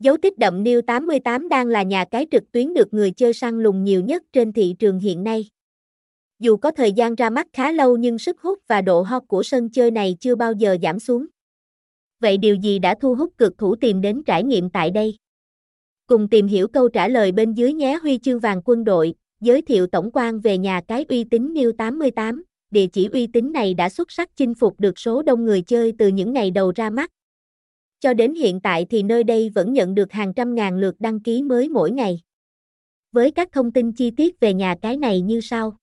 Dấu tích đậm New 88 đang là nhà cái trực tuyến được người chơi săn lùng nhiều nhất trên thị trường hiện nay. Dù có thời gian ra mắt khá lâu nhưng sức hút và độ hot của sân chơi này chưa bao giờ giảm xuống. Vậy điều gì đã thu hút cực thủ tìm đến trải nghiệm tại đây? Cùng tìm hiểu câu trả lời bên dưới nhé huy chương vàng quân đội, giới thiệu tổng quan về nhà cái uy tín New 88, địa chỉ uy tín này đã xuất sắc chinh phục được số đông người chơi từ những ngày đầu ra mắt. Cho đến hiện tại thì nơi đây vẫn nhận được hàng trăm ngàn lượt đăng ký mới mỗi ngày. Với các thông tin chi tiết về nhà cái này như sau.